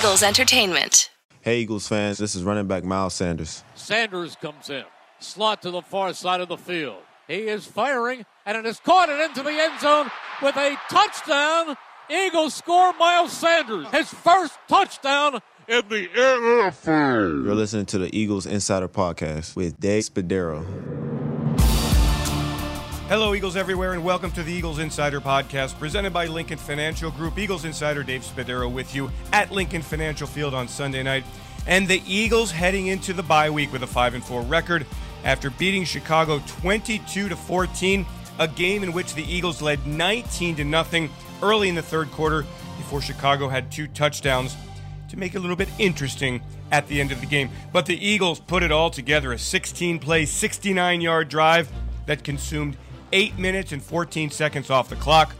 Eagles Entertainment. Hey, Eagles fans, this is running back Miles Sanders. Sanders comes in, slot to the far side of the field. He is firing, and it is caught and into the end zone with a touchdown. Eagles score Miles Sanders, his first touchdown in the NFL. You're listening to the Eagles Insider Podcast with Dave Spadaro. Hello, Eagles everywhere, and welcome to the Eagles Insider Podcast presented by Lincoln Financial Group. Eagles Insider Dave Spadaro with you at Lincoln Financial Field on Sunday night. And the Eagles heading into the bye week with a 5 and 4 record after beating Chicago 22 to 14, a game in which the Eagles led 19 to nothing early in the third quarter before Chicago had two touchdowns to make it a little bit interesting at the end of the game. But the Eagles put it all together a 16 play, 69 yard drive that consumed 8 minutes and 14 seconds off the clock.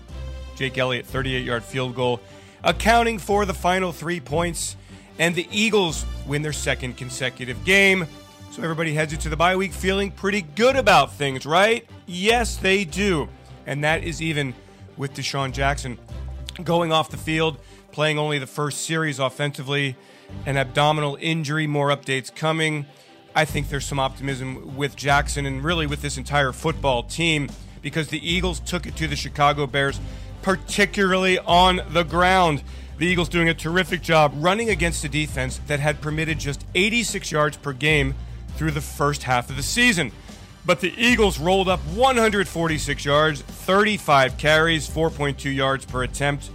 Jake Elliott, 38 yard field goal, accounting for the final three points. And the Eagles win their second consecutive game. So everybody heads into the bye week feeling pretty good about things, right? Yes, they do. And that is even with DeSean Jackson going off the field, playing only the first series offensively, an abdominal injury, more updates coming. I think there's some optimism with Jackson and really with this entire football team because the Eagles took it to the Chicago Bears, particularly on the ground. The Eagles doing a terrific job running against a defense that had permitted just 86 yards per game through the first half of the season. But the Eagles rolled up 146 yards, 35 carries, 4.2 yards per attempt,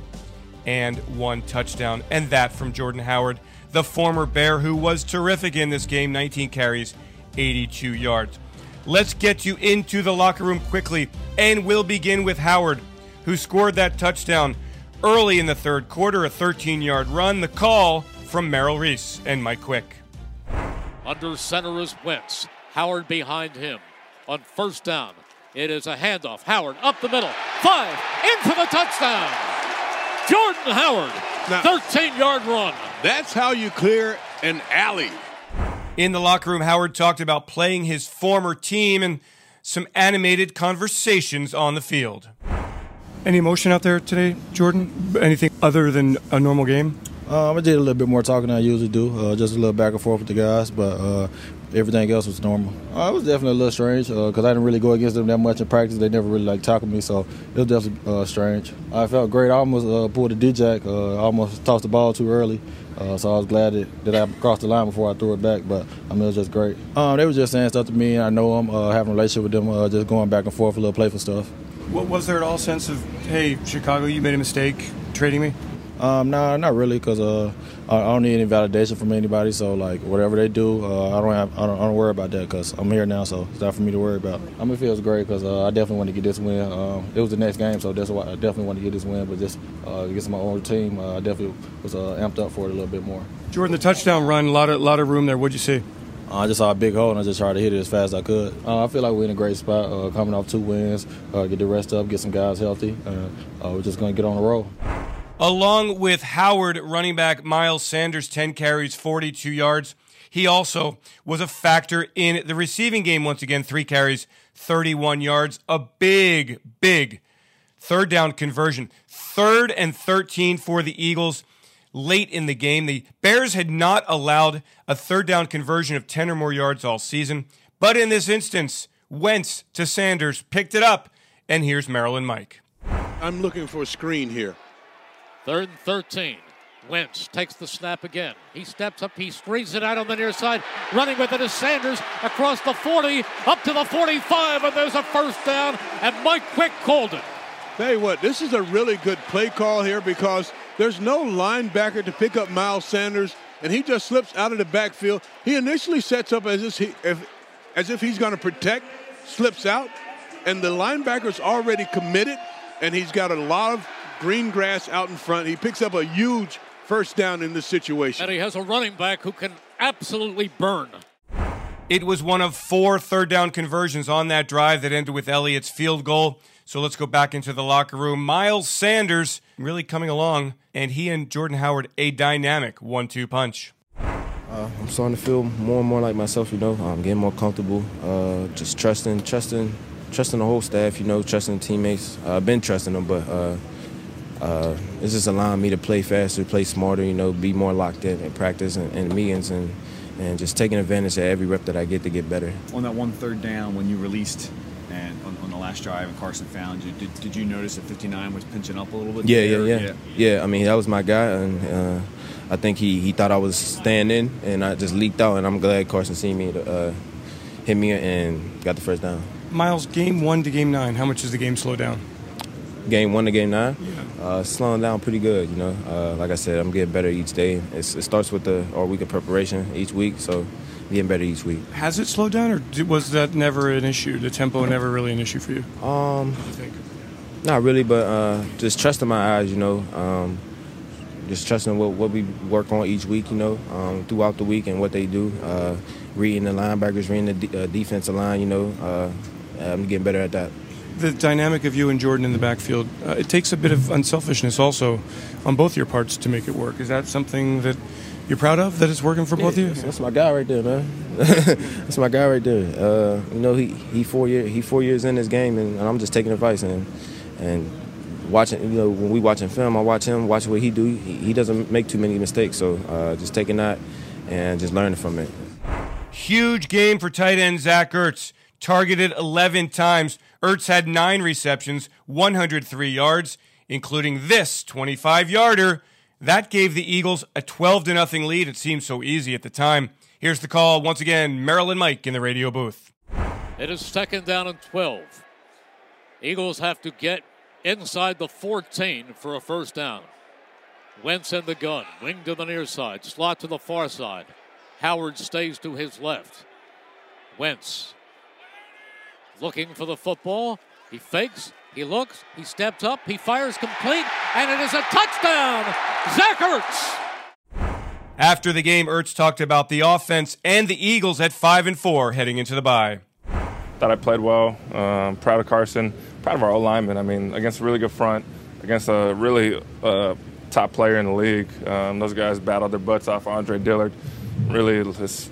and one touchdown. And that from Jordan Howard, the former Bear who was terrific in this game 19 carries, 82 yards. Let's get you into the locker room quickly, and we'll begin with Howard, who scored that touchdown early in the third quarter, a 13 yard run. The call from Merrill Reese and Mike Quick. Under center is Wentz. Howard behind him. On first down, it is a handoff. Howard up the middle. Five. In for the touchdown. Jordan Howard. Now- 13 yard run. That's how you clear an alley. In the locker room, Howard talked about playing his former team and some animated conversations on the field. Any emotion out there today, Jordan? Anything other than a normal game? Um, I did a little bit more talking than I usually do, uh, just a little back and forth with the guys, but uh, everything else was normal. Uh, it was definitely a little strange because I didn't really go against them that much in practice. They never really like talking to me, so it was definitely uh, strange. I felt great. I almost uh, pulled a D-jack. Uh, almost tossed the ball too early, uh, so I was glad that, that I crossed the line before I threw it back. But I mean, it was just great. Um, they were just saying stuff to me, and I know them, uh, having a relationship with them, uh, just going back and forth, a little playful stuff. What was there at all sense of, hey, Chicago, you made a mistake trading me? Um, nah, not really, cause uh, I don't need any validation from anybody. So like whatever they do, uh, I don't have, I don't, I don't worry about that, cause I'm here now, so it's not for me to worry about. I mean, it feels great, cause uh, I definitely want to get this win. Um, it was the next game, so that's why I definitely want to get this win. But just uh, against my own team, uh, I definitely was uh, amped up for it a little bit more. Jordan, the touchdown run, a lot of, lot of room there. What'd you see? Uh, I just saw a big hole and I just tried to hit it as fast as I could. Uh, I feel like we're in a great spot, uh, coming off two wins, uh, get the rest up, get some guys healthy. Uh, uh, we're just going to get on the roll. Along with Howard, running back Miles Sanders, 10 carries, 42 yards. He also was a factor in the receiving game once again, three carries, 31 yards. A big, big third down conversion. Third and 13 for the Eagles late in the game. The Bears had not allowed a third down conversion of 10 or more yards all season. But in this instance, Wentz to Sanders picked it up. And here's Maryland Mike. I'm looking for a screen here. Third and 13. Wentz takes the snap again. He steps up. He screens it out on the near side. Running with it is Sanders across the 40, up to the 45, and there's a first down. And Mike Quick called it. Tell you what, this is a really good play call here because there's no linebacker to pick up Miles Sanders, and he just slips out of the backfield. He initially sets up as if, he, if, as if he's going to protect, slips out, and the linebacker's already committed, and he's got a lot of green grass out in front. He picks up a huge first down in this situation. And he has a running back who can absolutely burn. It was one of four third down conversions on that drive that ended with Elliott's field goal. So let's go back into the locker room. Miles Sanders really coming along, and he and Jordan Howard a dynamic one two punch. Uh, I'm starting to feel more and more like myself. You know, I'm getting more comfortable. Uh, just trusting, trusting, trusting the whole staff. You know, trusting teammates. Uh, I've been trusting them, but uh, it's just allowing me to play faster, play smarter, you know, be more locked in in practice and, and meetings, and and just taking advantage of every rep that I get to get better. On that one third down, when you released and on, on the last drive and Carson found you, did, did you notice that 59 was pinching up a little bit? Yeah, yeah, yeah, yeah, yeah. I mean, that was my guy, and uh, I think he, he thought I was staying in, and I just leaked out, and I'm glad Carson seen me to uh, hit me and got the first down. Miles, game one to game nine, how much does the game slow down? Game one to game nine, uh, slowing down pretty good. You know, uh, like I said, I'm getting better each day. It's, it starts with the our week of preparation each week, so getting better each week. Has it slowed down, or was that never an issue? The tempo never really an issue for you? Um, not really, but uh, just trusting my eyes. You know, um, just trusting what, what we work on each week. You know, um, throughout the week and what they do. Uh, reading the linebackers, reading the de- uh, defensive line. You know, uh, I'm getting better at that the dynamic of you and Jordan in the backfield, uh, it takes a bit of unselfishness also on both your parts to make it work. Is that something that you're proud of that it's working for yeah, both of you? That's my guy right there, man. that's my guy right there. Uh, you know, he he four year he four years in this game, and, and, I'm just taking advice and and watching. You know, when we watching film, I watch him, watch what he do. He, he doesn't make too many mistakes, so uh, just taking that and just learning from it. Huge game for tight end Zach Ertz. Targeted 11 times. Ertz had nine receptions, 103 yards, including this 25 yarder. That gave the Eagles a 12 to nothing lead. It seemed so easy at the time. Here's the call once again Maryland Mike in the radio booth. It is second down and 12. Eagles have to get inside the 14 for a first down. Wentz in the gun, wing to the near side, slot to the far side. Howard stays to his left. Wentz looking for the football. He fakes, he looks, he steps up, he fires complete, and it is a touchdown! Zach Ertz! After the game, Ertz talked about the offense and the Eagles at 5 and 4 heading into the bye. Thought I played well. Um, proud of Carson. Proud of our old linemen. I mean, against a really good front, against a really uh, top player in the league. Um, those guys battled their butts off Andre Dillard. Really, just,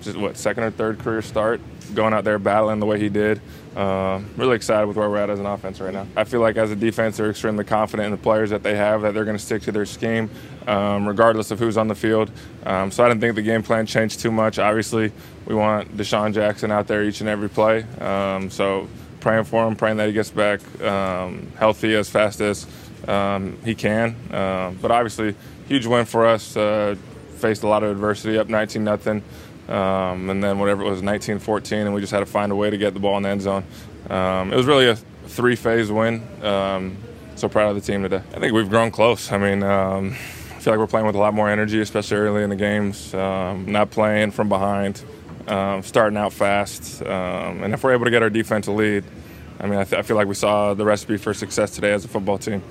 just what, second or third career start going out there battling the way he did. Uh, really excited with where we're at as an offense right now. I feel like as a defense, they're extremely confident in the players that they have, that they're going to stick to their scheme, um, regardless of who's on the field. Um, so I didn't think the game plan changed too much. Obviously, we want DeSean Jackson out there each and every play. Um, so praying for him, praying that he gets back um, healthy as fast as um, he can. Uh, but obviously, huge win for us. Uh, faced a lot of adversity, up 19 nothing. Um, and then whatever it was, 1914, and we just had to find a way to get the ball in the end zone. Um, it was really a three-phase win. Um, so proud of the team today. I think we've grown close. I mean, um, I feel like we're playing with a lot more energy, especially early in the games. Um, not playing from behind, um, starting out fast, and if we're able to get our defense defensive lead, I mean, I, th- I, feel like we saw the recipe for success today as a football team.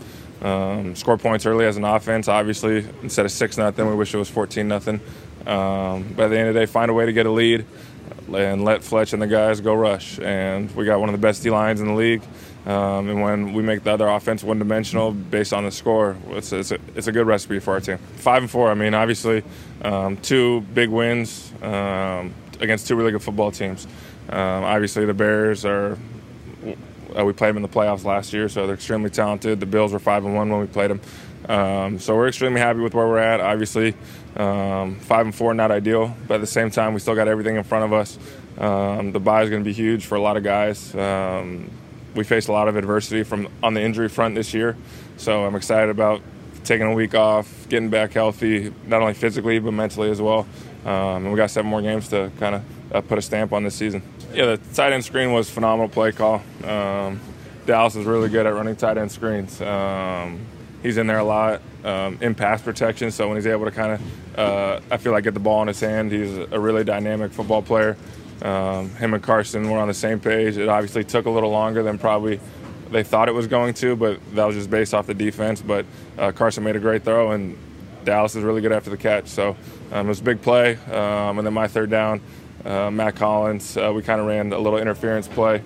Score points early as an offense. Obviously, instead of six nothing, we wish it was fourteen nothing. Um, the end of the day, find a way to get a lead and let Fletch and the guys go rush. And we got one of the best D lines in the league. Um, and when we make the other offense one dimensional based on the score, it's, it's, a, it's a good recipe for our team. Five and four, I mean, obviously, um, two big wins um, against two really good football teams. Um, obviously, the Bears are. Uh, we played them in the playoffs last year, so they're extremely talented. The Bills were five and one when we played them. Um, so we're extremely happy with where we're at. Obviously, um, five and four not ideal, but at the same time, we still got everything in front of us. Um, the bye is going to be huge for a lot of guys. Um, we faced a lot of adversity from on the injury front this year, so I'm excited about taking a week off, getting back healthy, not only physically but mentally as well. Um, and we got seven more games to kind of uh, put a stamp on this season. Yeah, the tight end screen was phenomenal play call. Um, Dallas is really good at running tight end screens. Um, he's in there a lot um, in pass protection. So when he's able to kind of, uh, I feel like get the ball in his hand, he's a really dynamic football player. Um, him and Carson were on the same page. It obviously took a little longer than probably they thought it was going to, but that was just based off the defense. But uh, Carson made a great throw, and Dallas is really good after the catch. So um, it was a big play. Um, and then my third down, uh, Matt Collins, uh, we kind of ran a little interference play.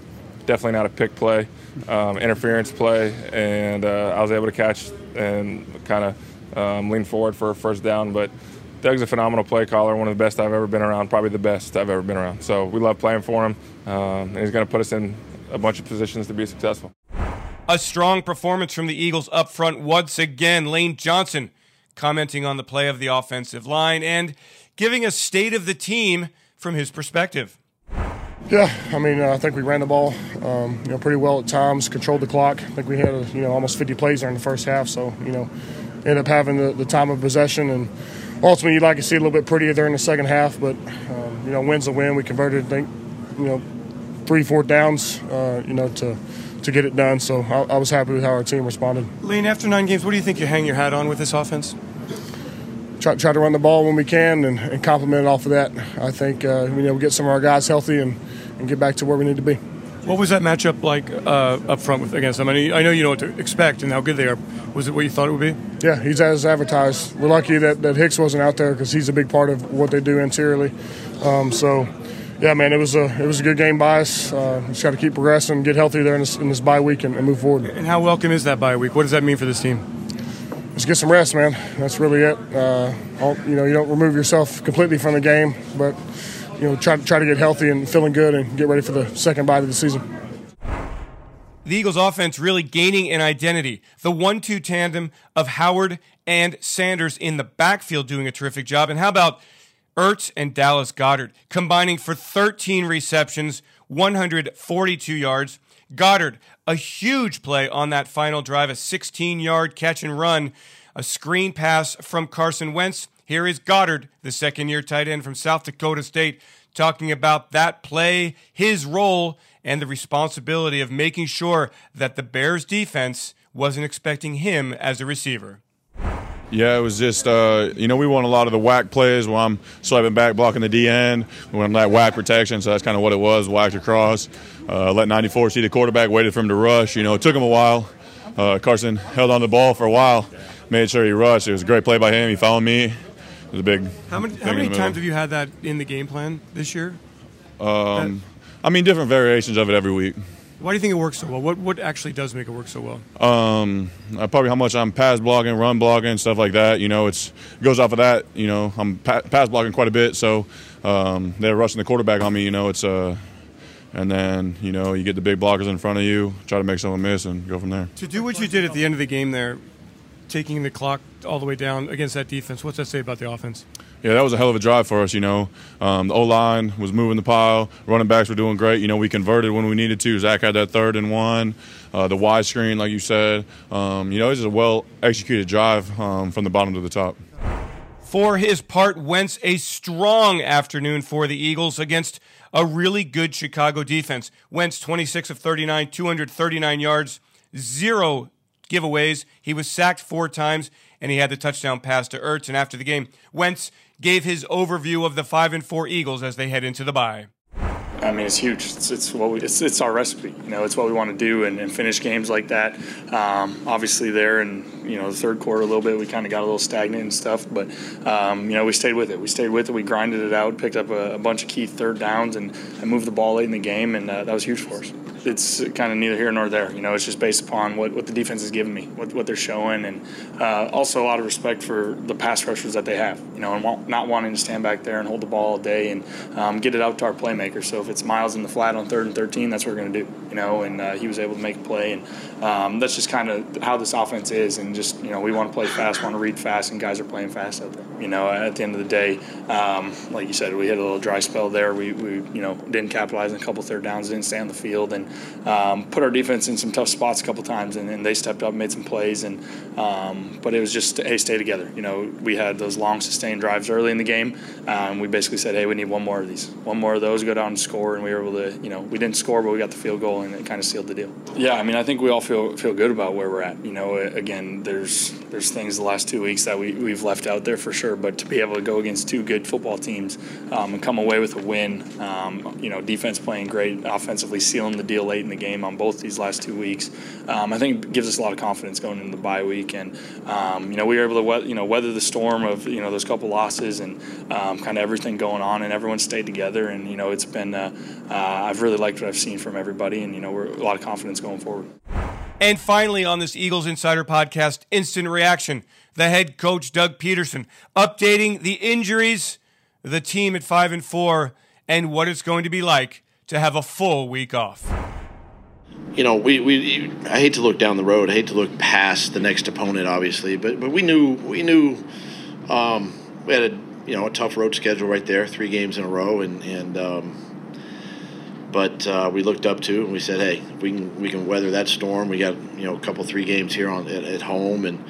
Definitely not a pick play, um, interference play, and uh, I was able to catch and kind of um, lean forward for a first down. But Doug's a phenomenal play caller, one of the best I've ever been around, probably the best I've ever been around. So we love playing for him, um, and he's going to put us in a bunch of positions to be successful. A strong performance from the Eagles up front once again. Lane Johnson commenting on the play of the offensive line and giving a state of the team from his perspective. Yeah, I mean, uh, I think we ran the ball, um, you know, pretty well at times. Controlled the clock. I think we had, you know, almost 50 plays in the first half. So, you know, ended up having the, the time of possession, and ultimately, you'd like to see it a little bit prettier there in the second half. But, um, you know, wins a win. We converted, I think, you know, three, four downs, uh, you know, to to get it done. So I, I was happy with how our team responded. Lane, after nine games, what do you think you hang your hat on with this offense? Try, try to run the ball when we can and, and complement it off of that. I think uh, you know we get some of our guys healthy and, and get back to where we need to be. What was that matchup like uh, up front with, against them? I, mean, I know you know what to expect and how good they are. Was it what you thought it would be? Yeah, he's as advertised. We're lucky that, that Hicks wasn't out there because he's a big part of what they do interiorly. Um, so, yeah, man, it was a it was a good game by us. Uh, just got to keep progressing, get healthy there in this, in this bye week, and, and move forward. And how welcome is that bye week? What does that mean for this team? Just get some rest, man. That's really it. Uh, you know, you don't remove yourself completely from the game, but you know, try try to get healthy and feeling good, and get ready for the second bite of the season. The Eagles' offense really gaining an identity. The one-two tandem of Howard and Sanders in the backfield doing a terrific job. And how about Ertz and Dallas Goedert combining for 13 receptions, 142 yards. Goedert, a huge play on that final drive, a 16 yard catch and run, a screen pass from Carson Wentz. Here is Goedert, the second year tight end from South Dakota State, talking about that play, his role, and the responsibility of making sure that the Bears defense wasn't expecting him as a receiver. Yeah, it was just, uh, you know, we won a lot of the whack plays where I'm swiping back, blocking the D end. We won that whack protection, so that's kind of what it was, whacked across. Uh, let 94 see the quarterback, waited for him to rush. You know, it took him a while. Uh, Carson held on the ball for a while, made sure he rushed. It was a great play by him. He found me. It was a big. How many, how many times have you had that in the game plan this year? Um, I mean, different variations of it every week. Why do you think it works so well? What what actually does make it work so well? Um, probably how much I'm pass blocking, run blocking, stuff like that. You know, it's it goes off of that. You know, I'm pa- pass blocking quite a bit, so um, they're rushing the quarterback on me. You know, it's uh, and then you know you get the big blockers in front of you, try to make someone miss, and go from there. To do what you did at the end of the game there, taking the clock all the way down against that defense, what's that say about the offense? Yeah, that was a hell of a drive for us. You know, um, the O line was moving the pile. Running backs were doing great. You know, we converted when we needed to. Zach had that third and one. Uh, the wide screen, like you said. Um, you know, it's a well executed drive um, from the bottom to the top. For his part, Wentz a strong afternoon for the Eagles against a really good Chicago defense. Wentz 26 of 39, 239 yards, zero giveaways. He was sacked four times, and he had the touchdown pass to Ertz. And after the game, Wentz gave his overview of the five and four Eagles as they head into the bye. I mean, it's huge. It's, it's what we, it's, it's our recipe. You know, it's what we want to do and, and finish games like that. Um, obviously, there and you know the third quarter a little bit, we kind of got a little stagnant and stuff. But um, you know, we stayed with it. We stayed with it. We grinded it out, picked up a, a bunch of key third downs, and, and moved the ball late in the game, and uh, that was huge for us it's kind of neither here nor there. You know, it's just based upon what, what the defense has given me, what, what they're showing, and uh, also a lot of respect for the pass rushers that they have. You know, and not wanting to stand back there and hold the ball all day and um, get it out to our playmakers. So if it's Miles in the flat on third and 13, that's what we're going to do. Know, and uh, he was able to make a play, and um, that's just kind of how this offense is. And just you know, we want to play fast, want to read fast, and guys are playing fast out there. You know, at the end of the day, um, like you said, we hit a little dry spell there. We, we you know didn't capitalize on a couple third downs, didn't stay on the field, and um, put our defense in some tough spots a couple times, and, and they stepped up, made some plays, and um, but it was just hey, stay together. You know, we had those long sustained drives early in the game. Um, we basically said, hey, we need one more of these, one more of those, go down and score, and we were able to, you know, we didn't score, but we got the field goal, and it kind of sealed the deal. Yeah, I mean, I think we all feel feel good about where we're at. You know, again, there's there's things the last two weeks that we we've left out there for sure, but to be able to go against two good football teams um, and come away with a win, um, you know, defense playing great, offensively sealing the deal late in the game on both these last two weeks. Um, I think gives us a lot of confidence going into the bye week, and um, you know we were able to we- you know weather the storm of you know those couple losses and um, kind of everything going on, and everyone stayed together, and you know it's been uh, uh, I've really liked what I've seen from everybody, and you know we're a lot of confidence going forward. And finally, on this Eagles Insider podcast, instant reaction. The head coach Doug Pederson updating the injuries, the team at five and four, and what it's going to be like to have a full week off. You know, we, we I hate to look down the road. I hate to look past the next opponent, obviously, but but we knew we knew um, we had a you know a tough road schedule right there, three games in a row, and and um, but uh, we looked up to and we said, hey, we can we can weather that storm. We got you know a couple three games here on at, at home, and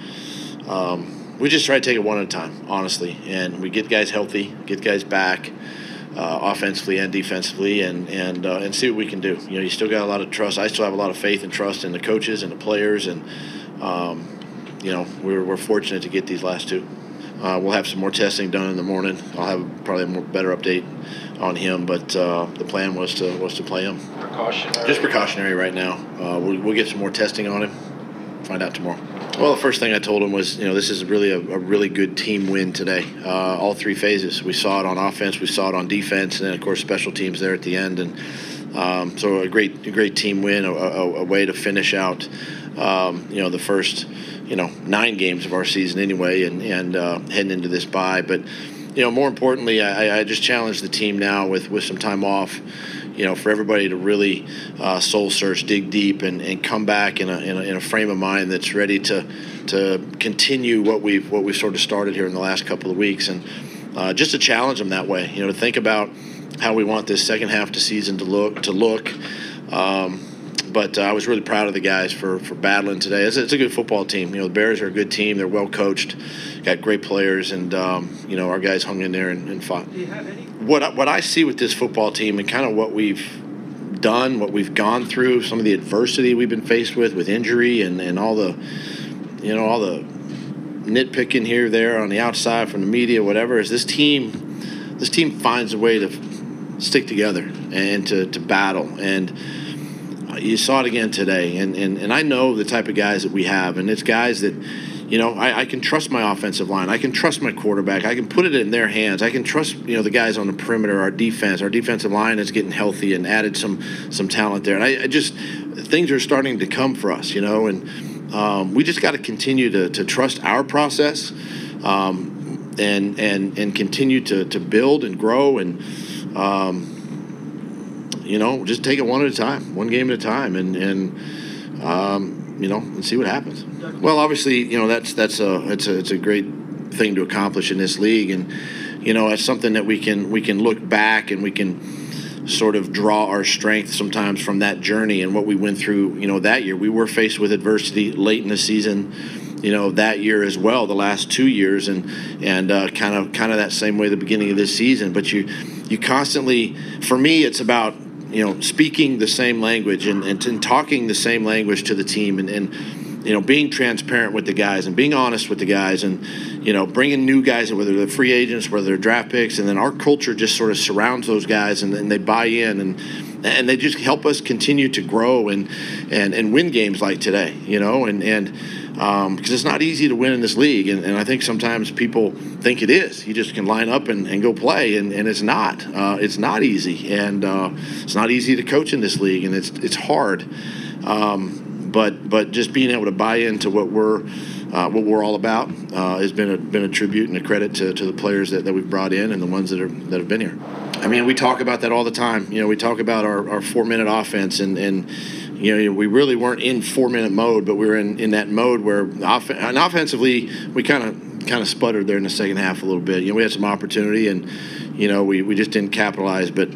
um, we just try to take it one at a time, honestly, and we get guys healthy, get guys back. Uh, offensively and defensively, and and uh, and see what we can do. You know, you still got a lot of trust. I still have a lot of faith and trust in the coaches and the players, and um, you know, we're we're fortunate to get these last two. Uh, we'll have some more testing done in the morning. I'll have probably a more better update on him, but uh, the plan was to was to play him. Precautionary. Just precautionary right now. Uh, we'll, we'll get some more testing on him. Find out tomorrow. Well, the first thing I told him was, you know, this is really a, a really good team win today. Uh, all three phases. We saw it on offense, we saw it on defense, and then of course special teams there at the end. And um, so a great, a great team win, a, a, a way to finish out, um, you know, the first, you know, nine games of our season anyway, and and uh, heading into this bye. But you know, more importantly, I, I just challenge the team now with with some time off you know, for everybody to really uh, soul search, dig deep, and, and come back in a, in a, in a frame of mind that's ready to to continue what we've what we've sort of started here in the last couple of weeks, and uh, just to challenge them that way. You know, to think about how we want this second half to season to look to look. Um, but uh, I was really proud of the guys for, for battling today. It's, it's, a good football team. You know, the Bears are a good team. They're well coached, got great players, and um, you know our guys hung in there and, and fought what what I see with this football team and kind of what we've done, what we've gone through, some of the adversity we've been faced with, with injury and, and all the, you know, all the nitpicking here, there on the outside from the media, whatever, is this team, this team finds a way to stick together and to, to battle. And you saw it again today. And, and, and I know the type of guys that we have, and it's guys that, you know, I, I, can trust my offensive line. I can trust my quarterback. I can put it in their hands. I can trust, you know, the guys on the perimeter, our defense. Our defensive line is getting healthy and added some some talent there. And I, I just things are starting to come for us, you know, and um, we just got to continue to, to trust our process um, and and and continue to, to build and grow and um, you know just take it one at a time, one game at a time, and and um, you know, and see what happens. Well, obviously, you know that's that's a it's a it's a great thing to accomplish in this league, and you know it's something that we can we can look back and we can sort of draw our strength sometimes from that journey and what we went through. You know, that year we were faced with adversity late in the season. You know that year as well, the last two years, and and kind of kind of that same way the beginning of this season. But you you constantly, for me, it's about you know, speaking the same language and, and, and talking the same language to the team and, and, you know, being transparent with the guys and being honest with the guys and, you know, bringing new guys, whether they're free agents, whether they're draft picks, and then our culture just sort of surrounds those guys and, and they buy in and, and they just help us continue to grow and, and, and win games like today, you know, and, and, because um, it's not easy to win in this league. And, and, I think sometimes people think it is. You just can line up and, and go play, and, and it's not. Uh, it's not easy, and uh, it's not easy to coach in this league, and it's it's hard. Um, but but just being able to buy into what we're uh, what we're all about uh, has been a been a tribute and a credit to, to the players that, that we've brought in and the ones that are that have been here. I mean, we talk about that all the time. You know, we talk about our, our four minute offense and and you know, we really weren't in four minute mode, but we were in, in that mode where off- and offensively we kind of kind of sputtered there in the second half a little bit. You know, we had some opportunity and you know we, we just didn't capitalize. But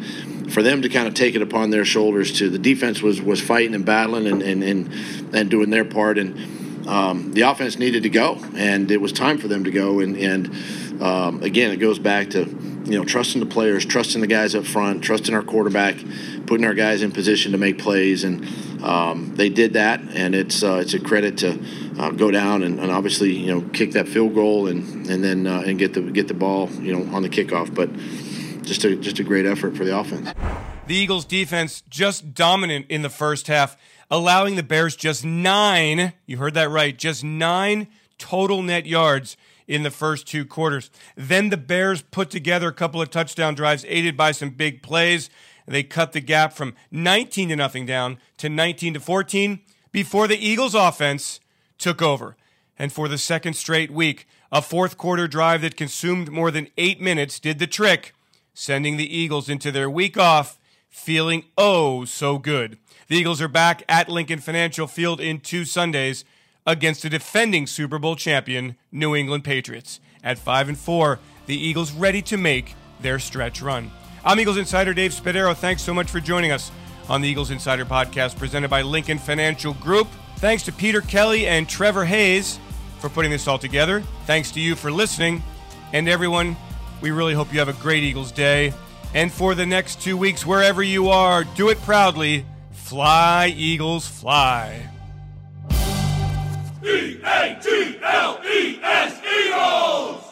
for them to kind of take it upon their shoulders to the defense was was fighting and battling and and and, and doing their part and um, the offense needed to go and it was time for them to go and and um, again it goes back to you know trusting the players, trusting the guys up front, trusting our quarterback, putting our guys in position to make plays and um, they did that, and it's uh, it's a credit to uh, go down and, and, obviously you know kick that field goal and and then uh, and get the get the ball you know on the kickoff. But just a just a great effort for the offense. The Eagles' defense just dominant in the first half, allowing the Bears just nine. You heard that right, just nine total net yards in the first two quarters. Then the Bears put together a couple of touchdown drives, aided by some big plays. They cut the gap from 19 to nothing down to 19 to 14 before the Eagles offense took over. And for the second straight week, a fourth quarter drive that consumed more than eight minutes did the trick, sending the Eagles into their week off feeling oh so good. The Eagles are back at Lincoln Financial Field in two Sundays against the defending Super Bowl champion New England Patriots. At 5 and 4, the Eagles ready to make their stretch run. I'm Eagles Insider Dave Spadaro. Thanks so much for joining us on the Eagles Insider podcast presented by Lincoln Financial Group. Thanks to Peter Kelly and Trevor Hayes for putting this all together. Thanks to you for listening. And everyone, we really hope you have a great Eagles day. And for the next two weeks, wherever you are, do it proudly. Fly, Eagles, fly. E A T L E S Eagles!